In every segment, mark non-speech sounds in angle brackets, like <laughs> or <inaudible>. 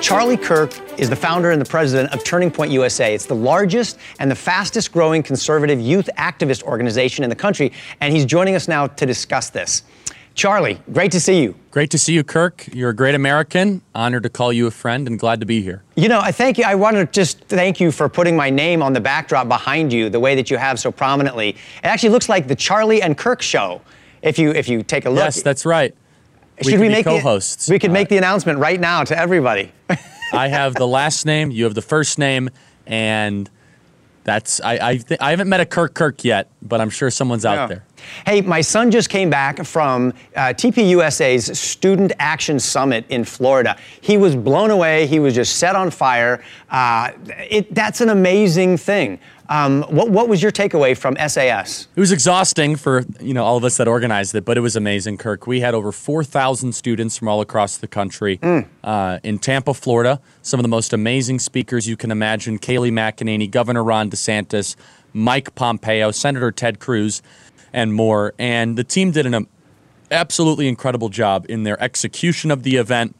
Charlie Kirk is the founder and the president of Turning Point USA. It's the largest and the fastest growing conservative youth activist organization in the country, and he's joining us now to discuss this. Charlie, great to see you. Great to see you, Kirk. You're a great American. Honored to call you a friend and glad to be here. You know, I thank you. I want to just thank you for putting my name on the backdrop behind you the way that you have so prominently. It actually looks like the Charlie and Kirk show. If you if you take a look. Yes, that's right. Should we, we be make co-hosts? The, we could Uh, make the announcement right now to everybody. <laughs> I have the last name. You have the first name, and that's I I, th- I haven't met a Kirk Kirk yet, but I'm sure someone's out Yeah. there. Hey, my son just came back from uh, TPUSA's Student Action Summit in Florida. He was blown away. He was just set on fire. Uh, it, that's an amazing thing. Um, what, what was your takeaway from SAS? It was exhausting for you know all of us that organized it, but it was amazing, Kirk. We had over 4,000 students from all across the country uh, in Tampa, Florida. Some of the most amazing speakers you can imagine: Kayleigh McEnany, Governor Ron DeSantis, Mike Pompeo, Senator Ted Cruz, and more. And the team did an um, absolutely incredible job in their execution of the event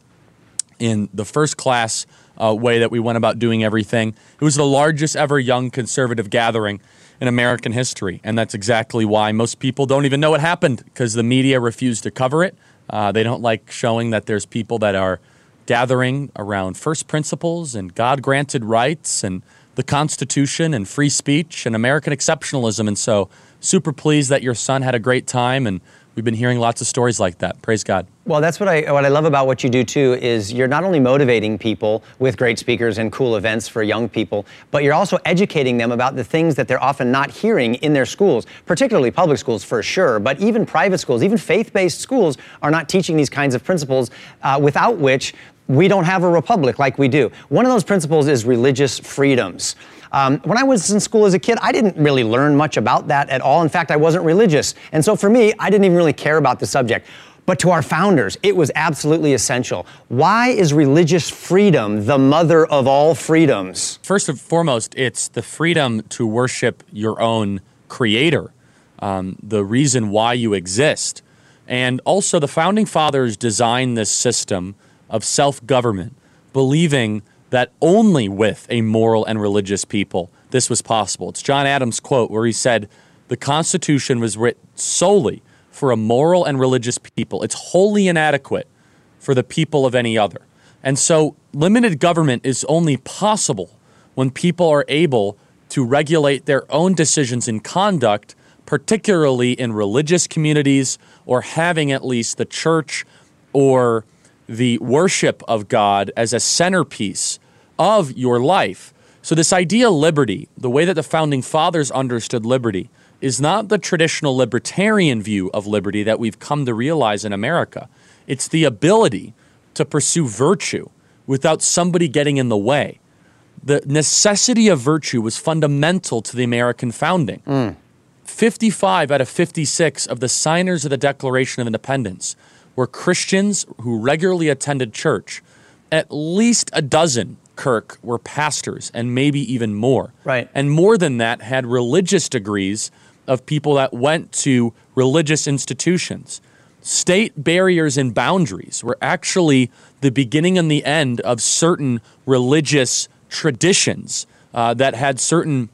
in the first class uh, way that we went about doing everything. It was the largest ever young conservative gathering in American history. And that's exactly why most people don't even know what happened because the media refused to cover it. Uh, they don't like showing that there's people that are gathering around first principles and God granted rights and the Constitution and free speech and American exceptionalism. And so, super pleased that your son had a great time. And we've been hearing lots of stories like that. Praise God. Well, that's what I what I love about what you do too is you're not only motivating people with great speakers and cool events for young people, but you're also educating them about the things that they're often not hearing in their schools, particularly public schools for sure, but even private schools, even faith-based schools are not teaching these kinds of principles uh, without which we don't have a republic like we do. One of those principles is religious freedoms. Um, when I was in school as a kid, I didn't really learn much about that at all. In fact, I wasn't religious. And so for me, I didn't even really care about the subject. But to our founders, it was absolutely essential. Why is religious freedom the mother of all freedoms? First and foremost, it's the freedom to worship your own creator, um, the reason why you exist. And also, the founding fathers designed this system of self government, believing that only with a moral and religious people this was possible. It's John Adams' quote where he said, The Constitution was written solely for a moral and religious people. It's wholly inadequate for the people of any other. And so, limited government is only possible when people are able to regulate their own decisions and conduct, particularly in religious communities or having at least the church or the worship of God as a centerpiece of your life. So, this idea of liberty, the way that the founding fathers understood liberty, is not the traditional libertarian view of liberty that we've come to realize in America. It's the ability to pursue virtue without somebody getting in the way. The necessity of virtue was fundamental to the American founding. Mm. 55 out of 56 of the signers of the Declaration of Independence were Christians who regularly attended church. At least a dozen, Kirk, were pastors, and maybe even more. Right. And more than that, had religious degrees of people that went to religious institutions. State barriers and boundaries were actually the beginning and the end of certain religious traditions uh, that had certain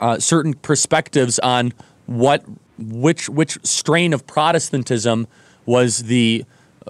uh, certain perspectives on what which which strain of Protestantism was the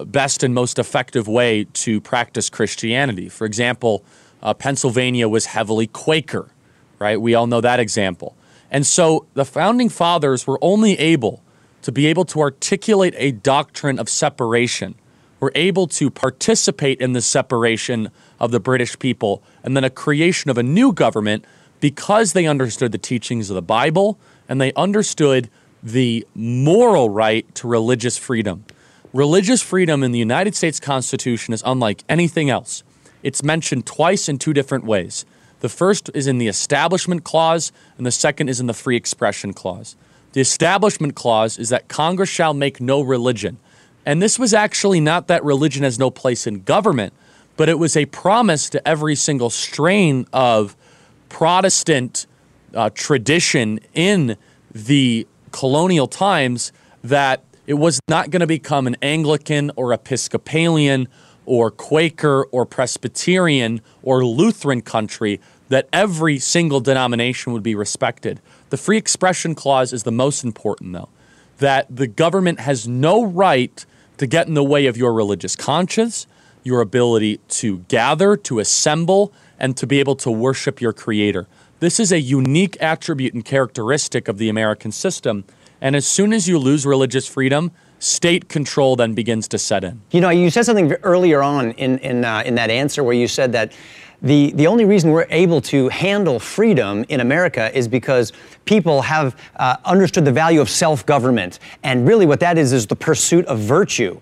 best and most effective way to practice Christianity. For example, uh, Pennsylvania was heavily Quaker, right? We all know that example. And so the founding fathers were only able to be able to articulate a doctrine of separation, were able to participate in the separation of the British people and then a creation of a new government because they understood the teachings of the Bible and they understood the moral right to religious freedom. Religious freedom in the United States Constitution is unlike anything else. It's mentioned twice in two different ways. The first is in the Establishment Clause, and the second is in the Free Expression Clause. The Establishment Clause is that Congress shall make no religion. And this was actually not that religion has no place in government, but it was a promise to every single strain of Protestant uh, tradition in the colonial times that it was not going to become an Anglican or Episcopalian or Quaker or Presbyterian or Lutheran country, that every single denomination would be respected. The Free Expression Clause is the most important, though, that the government has no right to get in the way of your religious conscience, your ability to gather, to assemble, and to be able to worship your Creator. This is a unique attribute and characteristic of the American system. And as soon as you lose religious freedom, state control then begins to set in. You know, you said something earlier on in, in, uh, in that answer where you said that the, the only reason we're able to handle freedom in America is because people have uh, understood the value of self government. And really, what that is, is the pursuit of virtue.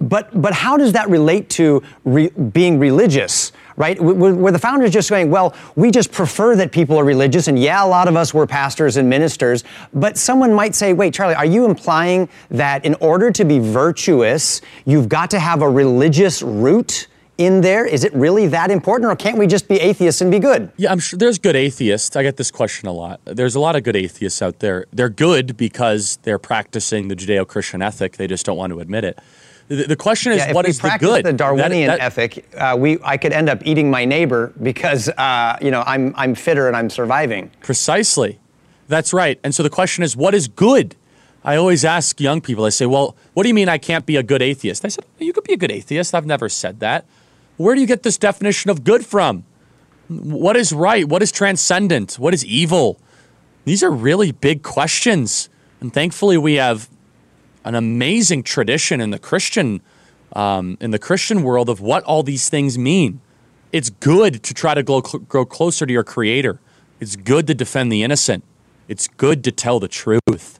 But, but how does that relate to re- being religious? Right? Were the founders just saying, well, we just prefer that people are religious, and yeah, a lot of us were pastors and ministers, but someone might say, wait, Charlie, are you implying that in order to be virtuous, you've got to have a religious root? in there? Is it really that important, or can't we just be atheists and be good? Yeah, I'm sure there's good atheists. I get this question a lot. There's a lot of good atheists out there. They're good because they're practicing the Judeo Christian ethic, they just don't want to admit it. The, the question is, yeah, what is the good? the Darwinian that, that, ethic, uh, we I could end up eating my neighbor because uh, you know I'm I'm fitter and I'm surviving. Precisely, that's right. And so the question is, what is good? I always ask young people. I say, well, what do you mean I can't be a good atheist? I said, you could be a good atheist. I've never said that. Where do you get this definition of good from? What is right? What is transcendent? What is evil? These are really big questions. And thankfully, we have an amazing tradition in the Christian um, in the Christian world of what all these things mean. It's good to try to grow, grow closer to your Creator. It's good to defend the innocent. It's good to tell the truth.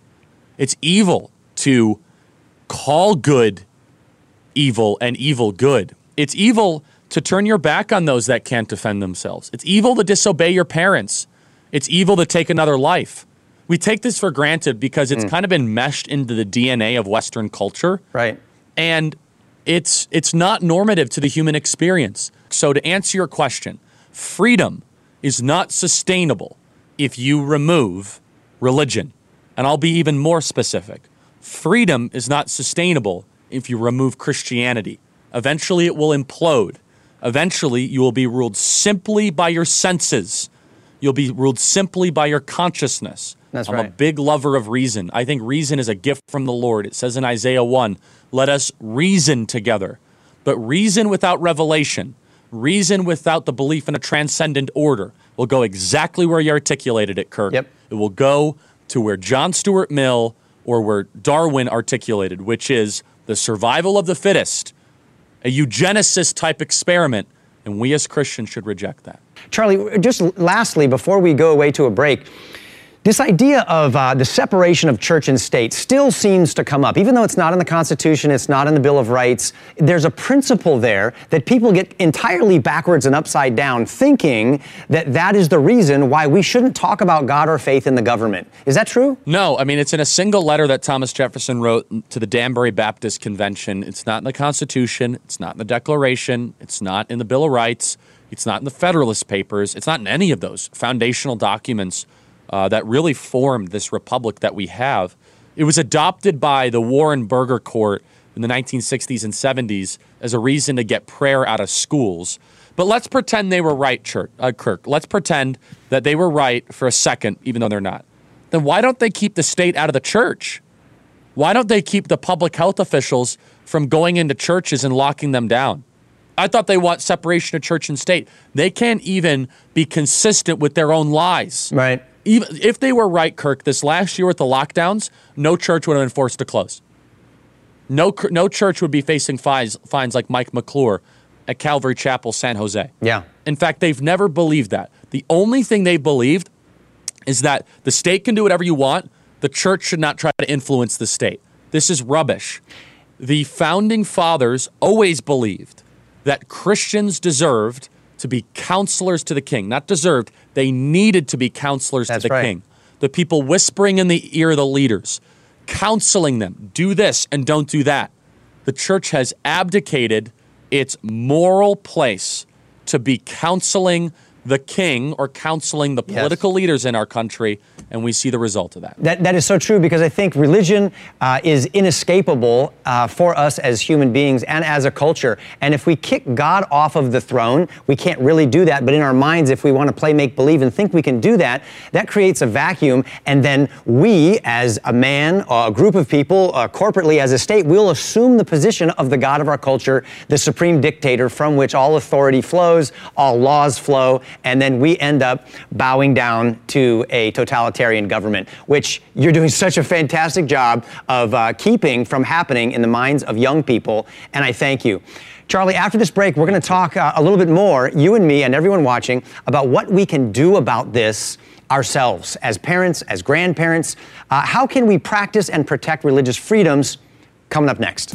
It's evil to call good evil and evil good. It's evil to turn your back on those that can't defend themselves. It's evil to disobey your parents. It's evil to take another life we take this for granted because it's mm. kind of been meshed into the DNA of Western culture. Right. And it's it's not normative to the human experience. So to answer your question, freedom is not sustainable if you remove religion. And I'll be even more specific. Freedom is not sustainable if you remove Christianity. Eventually it will implode. Eventually you will be ruled simply by your senses. You'll be ruled simply by your consciousness. That's I'm right. a big lover of reason. I think reason is a gift from the Lord. It says in Isaiah 1, let us reason together. But reason without revelation, reason without the belief in a transcendent order will go exactly where you articulated it, Kirk. Yep. It will go to where John Stuart Mill or where Darwin articulated, which is the survival of the fittest, a eugenicist type experiment, and we as Christians should reject that. Charlie, just lastly, before we go away to a break, this idea of uh, the separation of church and state still seems to come up. Even though it's not in the Constitution, it's not in the Bill of Rights, there's a principle there that people get entirely backwards and upside down thinking that that is the reason why we shouldn't talk about God or faith in the government. Is that true? No. I mean, it's in a single letter that Thomas Jefferson wrote to the Danbury Baptist Convention. It's not in the Constitution, it's not in the Declaration, it's not in the Bill of Rights, it's not in the Federalist Papers, it's not in any of those foundational documents uh, that really formed this republic that we have. It was adopted by the Warren Burger Court in the 1960s and 70s as a reason to get prayer out of schools. But let's pretend they were right, Church, uh, Kirk. Let's pretend that they were right for a second, even though they're not. Then why don't they keep the state out of the church? Why don't they keep the public health officials from going into churches and locking them down? I thought they want separation of church and state. They can't even be consistent with their own lies. Right even if they were right, Kirk, this last year with the lockdowns, no church would have been forced to close. No, no church would be facing fines, fines like Mike McClure at Calvary Chapel, San Jose. Yeah. In fact, they've never believed that. The only thing they believed is that the state can do whatever you want. The church should not try to influence the state. This is rubbish. the founding fathers always believed that Christians deserved to be counselors to the king. Not deserved, they needed to be counselors That's to the right. king. The people whispering in the ear of the leaders, counseling them, do this and don't do that. The church has abdicated its moral place to be counseling the king or counseling the political leaders in our country, and we see the result of that. That, that is so true because I think religion uh, is inescapable uh, for us as human beings and as a culture. And if we kick God off of the throne, we can't really do that. But in our minds, if we want to play make believe and think we can do that, that creates a vacuum. And then we, as a man, a group of people, uh, corporately as a state, we'll assume the position of the God of our culture, the supreme dictator from which all authority flows, all laws flow, and then we end up bowing down to a totalitarian government, which you're doing such a fantastic job of uh, keeping from happening in the minds of young people, and I thank you. Charlie, after this break, we're going to talk uh, a little bit more, you and me and everyone watching, about what we can do about this ourselves as parents, as grandparents. Uh, how can we practice and protect religious freedoms? Coming up next.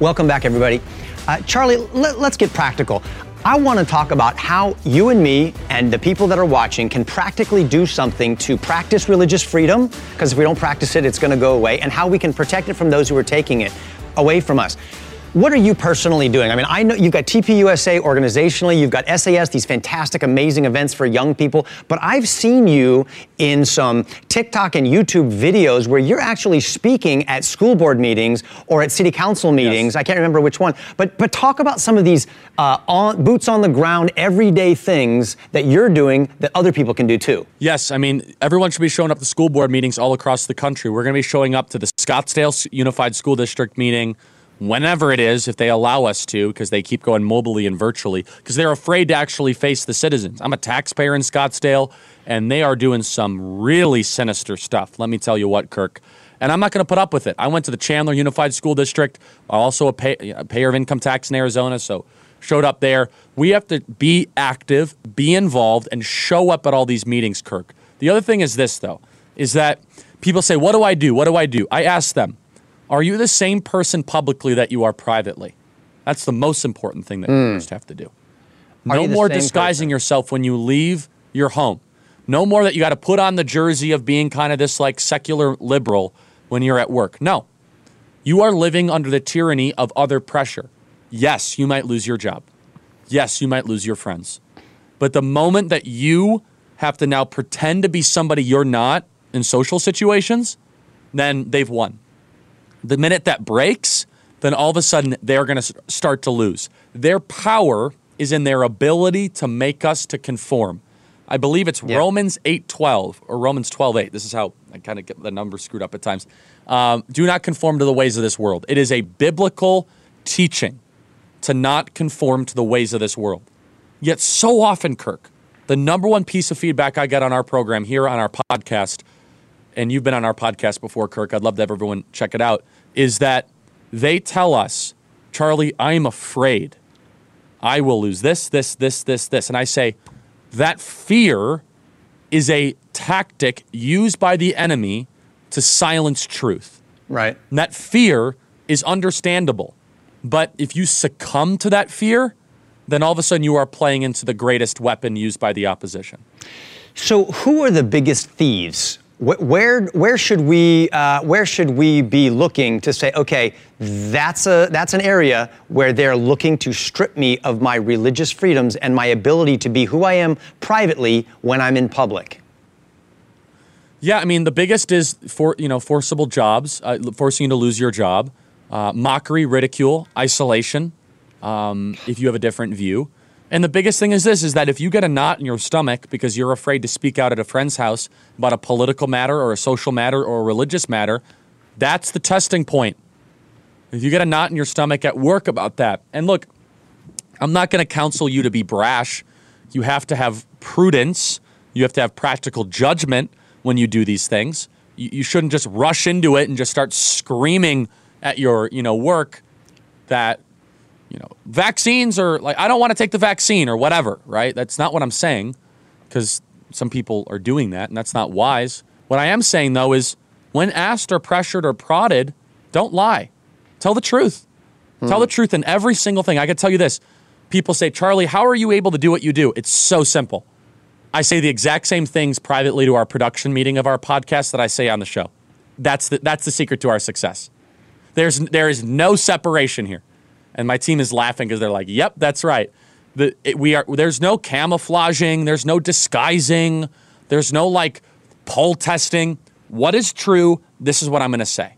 Welcome back, everybody. Uh, Charlie, let, us get practical. I want to talk about how you and me and the people that are watching can practically do something to practice religious freedom, because if we don't practice it, it's going to go away, and how we can protect it from those who are taking it away from us. What are you personally doing? I mean, I know you've got TPUSA organizationally, you've got SAS, these fantastic, amazing events for young people, but I've seen you in some TikTok and YouTube videos where you're actually speaking at school board meetings or at city council meetings. Yes. I can't remember which one, but but talk about some of these uh, on, boots on the ground, everyday things that you're doing that other people can do too. Yes, I mean, everyone should be showing up to school board meetings all across the country. We're going to be showing up to the Scottsdale Unified School District meeting whenever it is, if they allow us to, because they keep going mobily and virtually, because they're afraid to actually face the citizens. I'm a taxpayer in Scottsdale, and they are doing some really sinister stuff. Let me tell you what, Kirk. And I'm not going to put up with it. I went to the Chandler Unified School District, also a, pay, a payer of income tax in Arizona, so showed up there. We have to be active, be involved, and show up at all these meetings, Kirk. The other thing is this, though, is that people say, What do I do? What do I do? I ask them, Are you the same person publicly that you are privately? That's the most important thing that you just have to do. No more disguising person? yourself when you leave your home. No more that you got to put on the jersey of being kind of this like secular liberal when you're at work. No. You are living under the tyranny of other pressure. Yes, you might lose your job. Yes, you might lose your friends. But the moment that you have to now pretend to be somebody you're not in social situations, then they've won. The minute that breaks, then all of a sudden they're going to start to lose. Their power is in their ability to make us to conform. I believe it's Romans 8:12 or Romans 12:8. This is how I kind of get the numbers screwed up at times. Um, do not conform to the ways of this world. It is a biblical teaching to not conform to the ways of this world. Yet so often, Kirk, the number one piece of feedback I get on our program here on our podcast, and you've been on our podcast before, Kirk. I'd love to have everyone check it out. Is that they tell us, Charlie, I'm afraid I will lose this, this, this, this, this. And I say, that fear is a tactic used by the enemy to silence truth. Right. And that fear is understandable. But if you succumb to that fear, then all of a sudden you are playing into the greatest weapon used by the opposition. So, who are the biggest thieves? Wh- Where where should we uh, where should we be looking to say, okay, that's a that's an area where they're looking to strip me of my religious freedoms and my ability to be who I am privately when I'm in public. Yeah, I mean the biggest is for you know forcible jobs, uh, forcing you to lose your job, uh, mockery, ridicule, isolation. Um, if you have a different view, And the biggest thing is this is that if you get a knot in your stomach because you're afraid to speak out at a friend's house about a political matter or a social matter or a religious matter, that's the testing point. If you get a knot in your stomach at work about that. And look, I'm not going to counsel you to be brash. You have to have prudence. You have to have practical judgment when you do these things. You, shouldn't just rush into it and just start screaming at your, you know, work that you know, vaccines are like, I don't want to take the vaccine or whatever, right? That's not what I'm saying because some people are doing that and that's not wise. What I am saying though is when asked or pressured or prodded, don't lie. Tell the truth. Hmm. Tell the truth in every single thing. I can tell you this. People say, Charlie, how are you able to do what you do? It's so simple. I say the exact same things privately to our production meeting of our podcast that I say on the show. That's the, that's the secret to our success. There's, there is no separation here and my team is laughing because they're like, "Yep, that's right." The, it, we are. There's no camouflaging. There's no disguising. There's no like poll testing. What is true? This is what I'm going to say.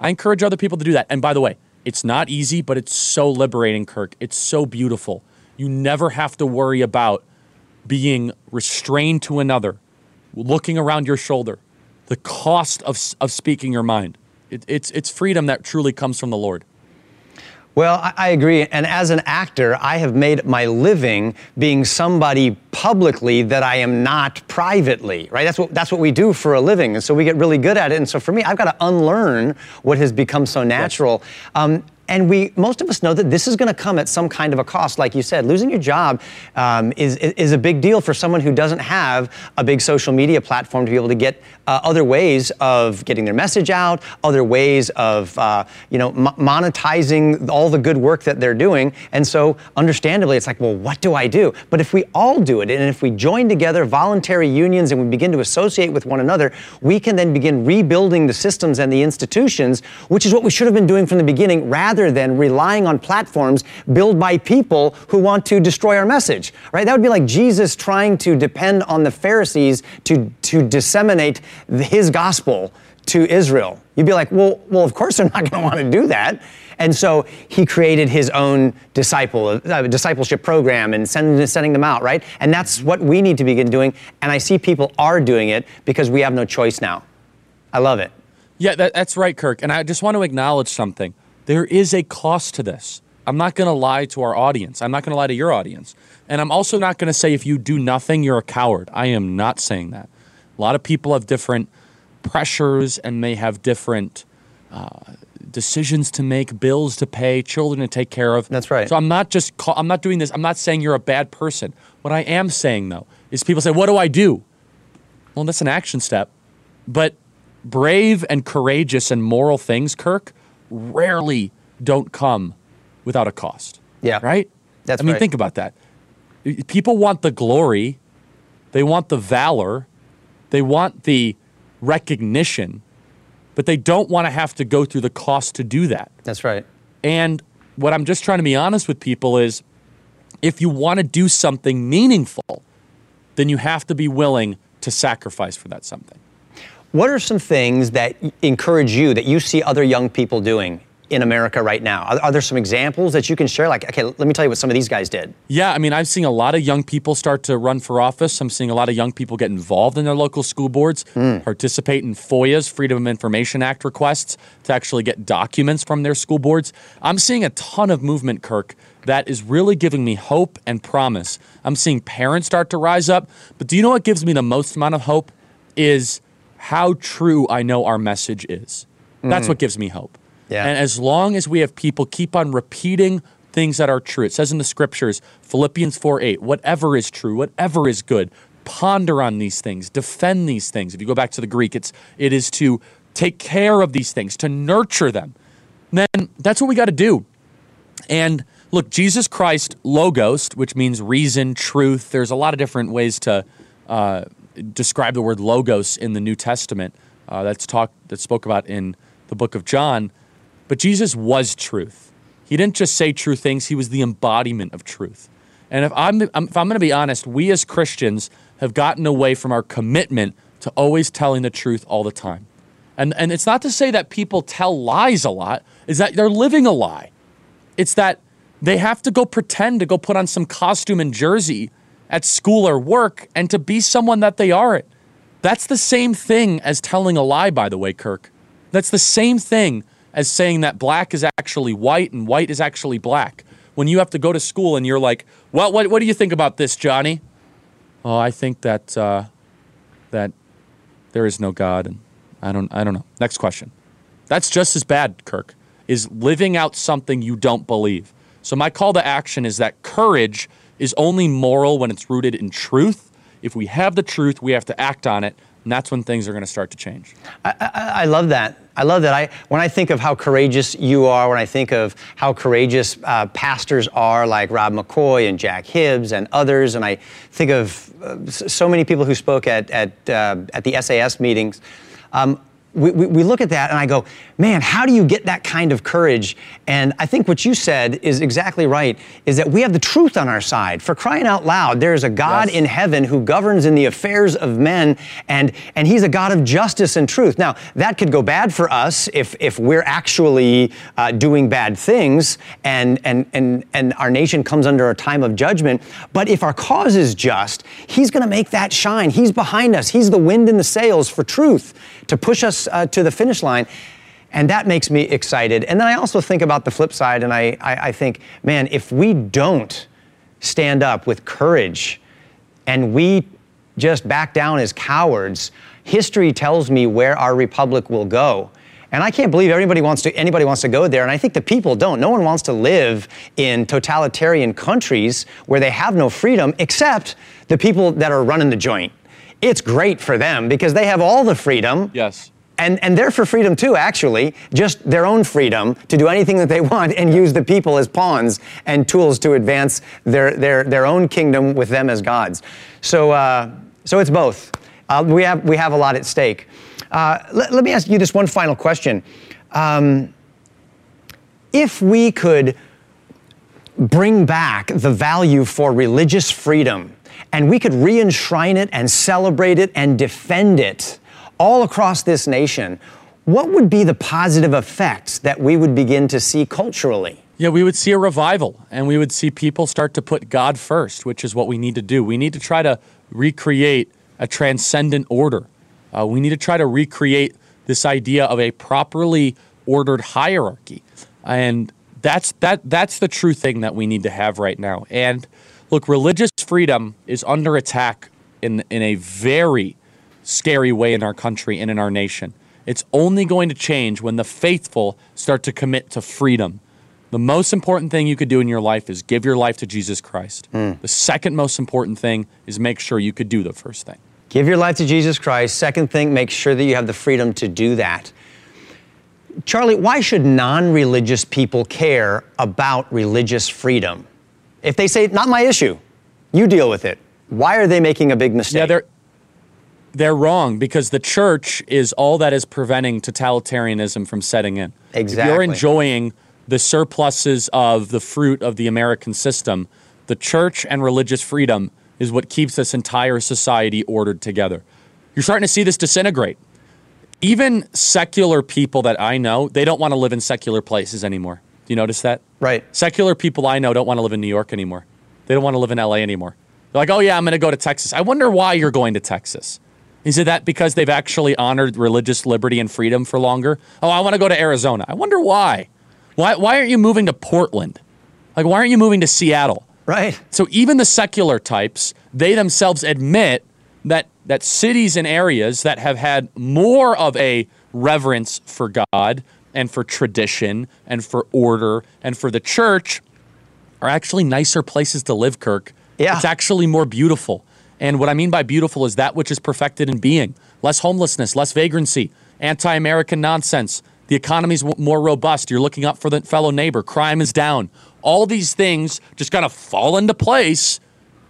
I encourage other people to do that. And by the way, it's not easy, but it's so liberating, Kirk. It's so beautiful. You never have to worry about being restrained to another, looking around your shoulder, the cost of, of speaking your mind. It, it's, it's freedom that truly comes from the Lord. Well, I, I, agree. And as an actor, I have made my living being somebody publicly that I am not privately, right? That's what, that's what we do for a living. And so we get really good at it. And so for me, I've got to unlearn what has become so natural. Yes. Um, and we, most of us know that this is going to come at some kind of a cost. Like you said, losing your job um, is, is a big deal for someone who doesn't have a big social media platform to be able to get uh, other ways of getting their message out, other ways of, uh, you know, m- monetizing all the good work that they're doing. And so, understandably, it's like, well, what do I do? But if we all do it, and if we join together voluntary unions and we begin to associate with one another, we can then begin rebuilding the systems and the institutions, which is what we should have been doing from the beginning, rather than relying on platforms built by people who want to destroy our message, right? That would be like Jesus trying to depend on the Pharisees to, to disseminate his gospel to Israel. You'd be like, well, well, of course they're not going to want to do that. And so he created his own disciple uh, discipleship program and sending, sending them out, right? And that's what we need to begin doing. And I see people are doing it because we have no choice now. I love it. Yeah, that, that's right, Kirk. And I just want to acknowledge something. There is a cost to this. I'm not going to lie to our audience. I'm not going to lie to your audience. And I'm also not going to say if you do nothing, you're a coward. I am not saying that. A lot of people have different pressures and may have different uh, decisions to make, bills to pay, children to take care of. That's right. So I'm not just call, I'm not doing this. I'm not saying you're a bad person. What I am saying though is people say, "What do I do?" Well, that's an action step. But brave and courageous and moral things, Kirk, rarely don't come without a cost. Yeah. Right? That's I mean, right. think about that. People want the glory, they want the valor, they want the recognition, but they don't want to have to go through the cost to do that. That's right. And what I'm just trying to be honest with people is if you want to do something meaningful, then you have to be willing to sacrifice for that something. What are some things that encourage you that you see other young people doing in America right now? Are, are, there some examples that you can share? Like, okay, let me tell you what some of these guys did. Yeah, I mean, I've seen a lot of young people start to run for office. I'm seeing a lot of young people get involved in their local school boards, mm. participate in FOIA's Freedom of Information Act requests to actually get documents from their school boards. I'm seeing a ton of movement, Kirk, that is really giving me hope and promise. I'm seeing parents start to rise up. But do you know what gives me the most amount of hope? Is how true I know our message is. That's mm. what gives me hope. Yeah. And as long as we have people keep on repeating things that are true, it says in the scriptures, Philippians 4 8, whatever is true, whatever is good, ponder on these things, defend these things. If you go back to the Greek, it's it is to take care of these things, to nurture them. then that's what we got to do. And look, Jesus Christ, logos, which means reason, truth. There's a lot of different ways to uh, describe the word logos in the New Testament. Uh, that's talked that's spoke about in the book of John. But Jesus was truth. He didn't just say true things; he was the embodiment of truth. And if I'm if I'm going to be honest, we as Christians have gotten away from our commitment to always telling the truth all the time. And and it's not to say that people tell lies a lot; is that they're living a lie. It's that they have to go pretend to go put on some costume and jersey at school or work and to be someone that they aren't. That's the same thing as telling a lie, by the way, Kirk. That's the same thing as saying that black is actually white and white is actually black. When you have to go to school and you're like, well, what, what do you think about this, Johnny? Oh, I think that uh, that there is no God, and I don't, I don't know. Next question. That's just as bad, Kirk, is living out something you don't believe. So my call to action is that courage is only moral when it's rooted in truth. If we have the truth, we have to act on it, and that's when things are going to start to change. I, I, I, love that. I love that. I, when I think of how courageous you are, when I think of how courageous uh, pastors are, like Rob McCoy and Jack Hibbs and others, and I think of uh, so many people who spoke at at uh, at the SAS meetings. Um, we, we, we, look at that and I go, man, how do you get that kind of courage? And I think what you said is exactly right, is that we have the truth on our side. For crying out loud, there is a God yes. in heaven who governs in the affairs of men, and, and he's a God of justice and truth. Now, that could go bad for us if, if we're actually uh, doing bad things and, and, and, and our nation comes under a time of judgment. But if our cause is just, he's going to make that shine. He's behind us. He's the wind in the sails for truth to push us uh, to the finish line. And that makes me excited. And then I also think about the flip side, and I, I, I think, man, if we don't stand up with courage and we just back down as cowards, history tells me where our republic will go. And I can't believe everybody wants to anybody wants to go there. And I think the people don't. No one wants to live in totalitarian countries where they have no freedom except the people that are running the joint it's great for them because they have all the freedom. Yes. And, and they're for freedom too, actually, just their own freedom to do anything that they <laughs> want and use the people as pawns and tools to advance their, their, their own kingdom with them as gods. So, uh, so it's both. Uh, we, have, we have a lot at stake. Uh, let, let, me ask you this one final question. Um, if we could bring back the value for religious freedom and we could re enshrine it and celebrate it and defend it all across this nation, what would be the positive effects that we would begin to see culturally? Yeah, we would see a revival and we would see people start to put God first, which is what we need to do. We need to try to recreate a transcendent order. Uh, we need to try to recreate this idea of a properly ordered hierarchy. And that's that that's the true thing that we need to have right now. And Look, religious freedom is under attack in, in a very scary way in our country and in our nation. It's only going to change when the faithful start to commit to freedom. The most important thing you could do in your life is give your life to Jesus Christ. Mm. The second most important thing is make sure you could do the first thing. Give your life to Jesus Christ. Second thing, make sure that you have the freedom to do that. Charlie, why should non religious people care about religious freedom? If they say, not my issue, you deal with it, why are they making a big mistake? Yeah, they're, wrong because the church is all that is preventing totalitarianism from setting in. Exactly. If you're enjoying the surpluses of the fruit of the American system, the church and religious freedom is what keeps this entire society ordered together. You're starting to see this disintegrate. Even secular people that I know, they don't want to live in secular places anymore. Do you notice that? Right. Secular people I know don't want to live in New York anymore. They don't want to live in LA anymore. They're like, oh, yeah, I'm going to go to Texas. I wonder why you're going to Texas. Is it that because they've actually honored religious liberty and freedom for longer? Oh, I want to go to Arizona. I wonder why. Why, why aren't you moving to Portland? Like, why aren't you moving to Seattle? Right. So even the secular types, they themselves admit that that cities and areas that have had more of a reverence for God, and for tradition and for order and for the church are actually nicer places to live, Kirk. Yeah. It's actually more beautiful. And what I mean by beautiful is that which is perfected in being less homelessness, less vagrancy, anti American nonsense. The economy's more robust. You're looking up for the fellow neighbor. Crime is down. All these things just kind of fall into place,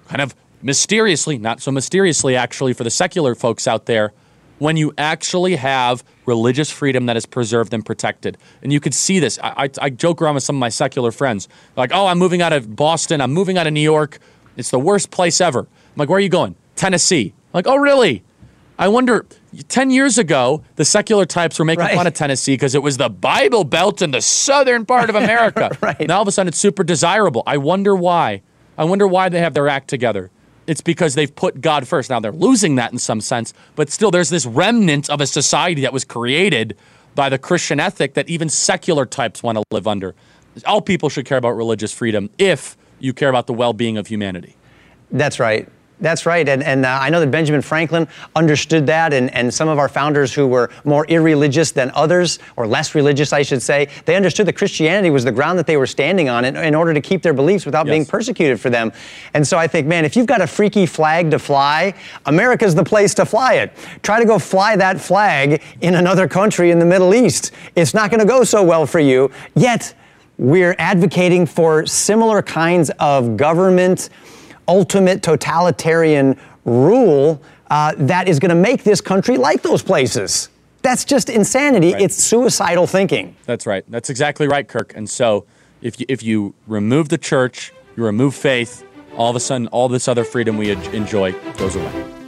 kind of mysteriously, not so mysteriously actually for the secular folks out there, when you actually have religious freedom that is preserved and protected. And you could see this. I, I, I, joke around with some of my secular friends, like, oh, I'm moving out of Boston, I'm moving out of New York. It's the worst place ever. I'm like, where are you going? Tennessee. I'm like, oh, really? I wonder, 10 years ago, the secular types were making Right. fun of Tennessee because it was the Bible Belt in the southern part of America. <laughs> Right. Now all of a sudden it's super desirable. I wonder why. I wonder why they have their act together. It's because they've put God first. Now they're losing that in some sense, but still there's this remnant of a society that was created by the Christian ethic that even secular types want to live under. All people should care about religious freedom if you care about the well being of humanity. That's right. That's right. And, and uh, I know that Benjamin Franklin understood that, and, and some of our founders who were more irreligious than others, or less religious, I should say, they understood that Christianity was the ground that they were standing on in, in order to keep their beliefs without being persecuted for them. And so I think, man, if you've got a freaky flag to fly, America's the place to fly it. Try to go fly that flag in another country in the Middle East. It's not going to go so well for you. Yet, we're advocating for similar kinds of government ultimate totalitarian rule uh, that is going to make this country like those places. That's just insanity. Right. It's suicidal thinking. That's right. That's exactly right, Kirk. And so, if you, if you remove the church, you remove faith, all of a sudden, all this other freedom we enjoy goes away.